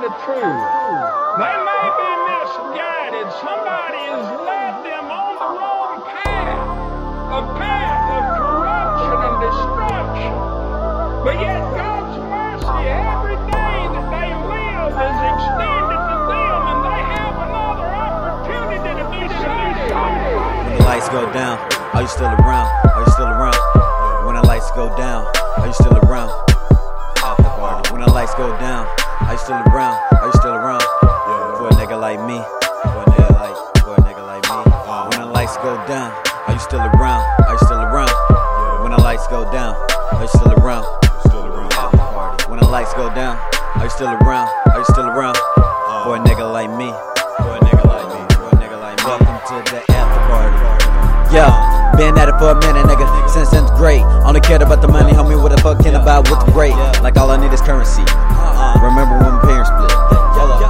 the truth. They may be misguided. Somebody has led them on the wrong path, a path of corruption and destruction. But yet God's mercy every day that they live is extended to them, and they have another opportunity to be saved. When the lights go down, are you still around? Are you still around? When the lights go down, are you still around? Go down, are you still around? Are you still around? For a nigga like me, for a nigga like, for a nigga like me. When the lights go down, are you still around? Are you still around? When the lights go down, are you still around? After party. When the lights go down, are you still around? Are you still around? For a nigga like me, for a nigga like me, for a nigga like me. Welcome to the after party. Yo, been at it for a minute, nigga. Since since great. Only cared about the money, homie. What the fuck can about what's great? Like all I need is currency. Remember when my parents split?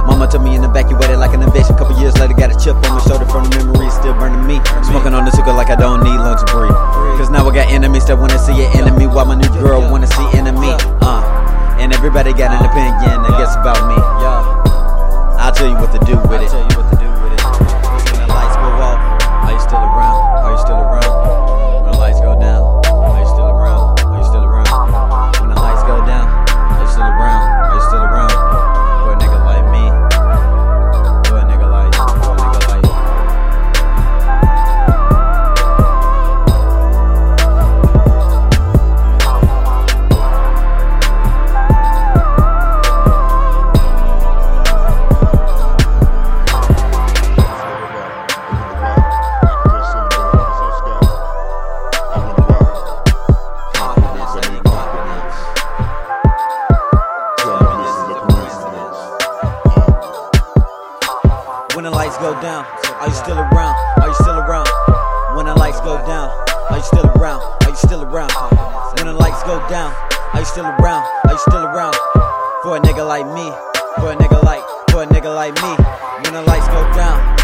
Mama took me in evacuated like an invasion. Couple years later, got a chip on my shoulder from the memories still burning me. Smoking on the sugar like I don't need lunch breathe. Cause now I got enemies that wanna see an enemy, while my new girl wanna see enemy. Uh, and everybody got an opinion, I guess about me. I'll tell you what to do with it. lights go down? Are you still around? Are you still around? When the lights go down, are you still around? Are you still around? When the lights go down, are you still around? Are you still around? For a nigga like me, for a nigga like, for a nigga like me. When the lights go down.